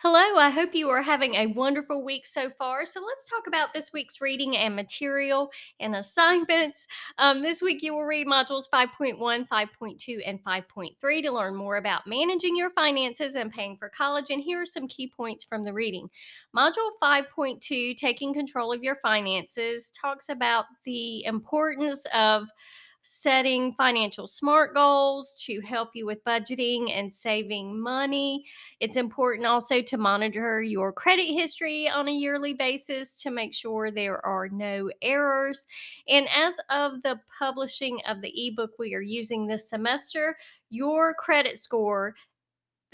Hello, I hope you are having a wonderful week so far. So, let's talk about this week's reading and material and assignments. Um, this week, you will read modules 5.1, 5.2, and 5.3 to learn more about managing your finances and paying for college. And here are some key points from the reading. Module 5.2, Taking Control of Your Finances, talks about the importance of setting financial smart goals to help you with budgeting and saving money. It's important also to monitor your credit history on a yearly basis to make sure there are no errors. And as of the publishing of the ebook we are using this semester, your credit score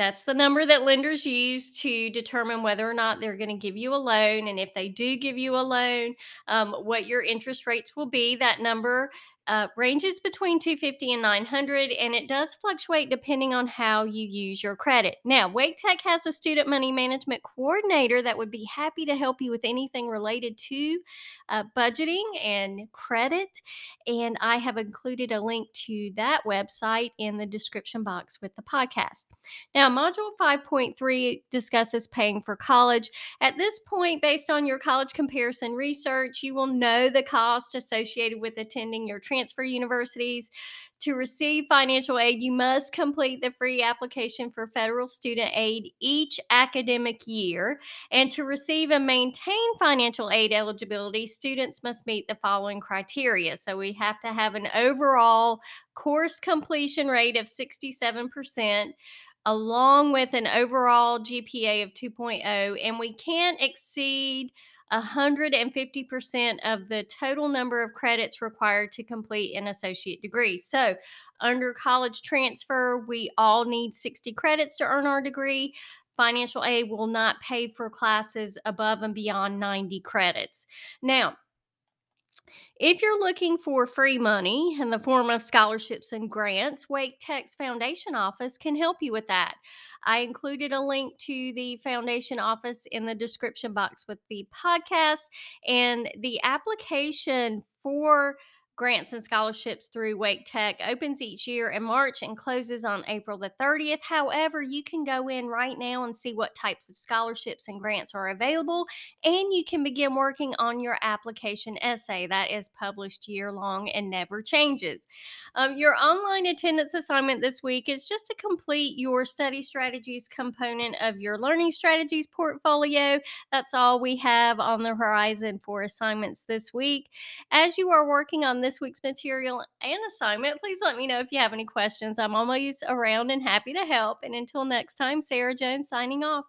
that's the number that lenders use to determine whether or not they're going to give you a loan. And if they do give you a loan, um, what your interest rates will be. That number uh, ranges between 250 and 900 and it does fluctuate depending on how you use your credit. Now wake tech has a student money management coordinator that would be happy to help you with anything related to uh, budgeting and credit and i have included a link to that website in the description box with the podcast. Now module 5.3 discusses paying for college. At this point based on your college comparison research you will know the cost associated with attending your transfer universities. To receive financial aid, you must complete the free application for federal student aid each academic year. And to receive and maintain financial aid eligibility, students must meet the following criteria. So we have to have an overall course completion rate of 67% along with an overall GPA of 2.0, and we can't exceed 150% of the total number of credits required to complete an associate degree. So, under college transfer, we all need 60 credits to earn our degree. Financial aid will not pay for classes above and beyond 90 credits. Now, if you're looking for free money in the form of scholarships and grants, Wake Tech's Foundation Office can help you with that. I included a link to the Foundation Office in the description box with the podcast, and the application for grants and scholarships through Wake Tech opens each year in March and closes on April the 30th. However, you can go in right now and see what types of scholarships and grants are available, and you can begin working on your application essay that is published year long and never changes. Um, your online attendance assignment this week is just to complete your study strategies component of your learning strategies portfolio. That's all we have on the horizon for assignments this week. As you are working on this, this week's material and assignment. Please let me know if you have any questions. I'm always around and happy to help. And until next time, Sara Jones signing off.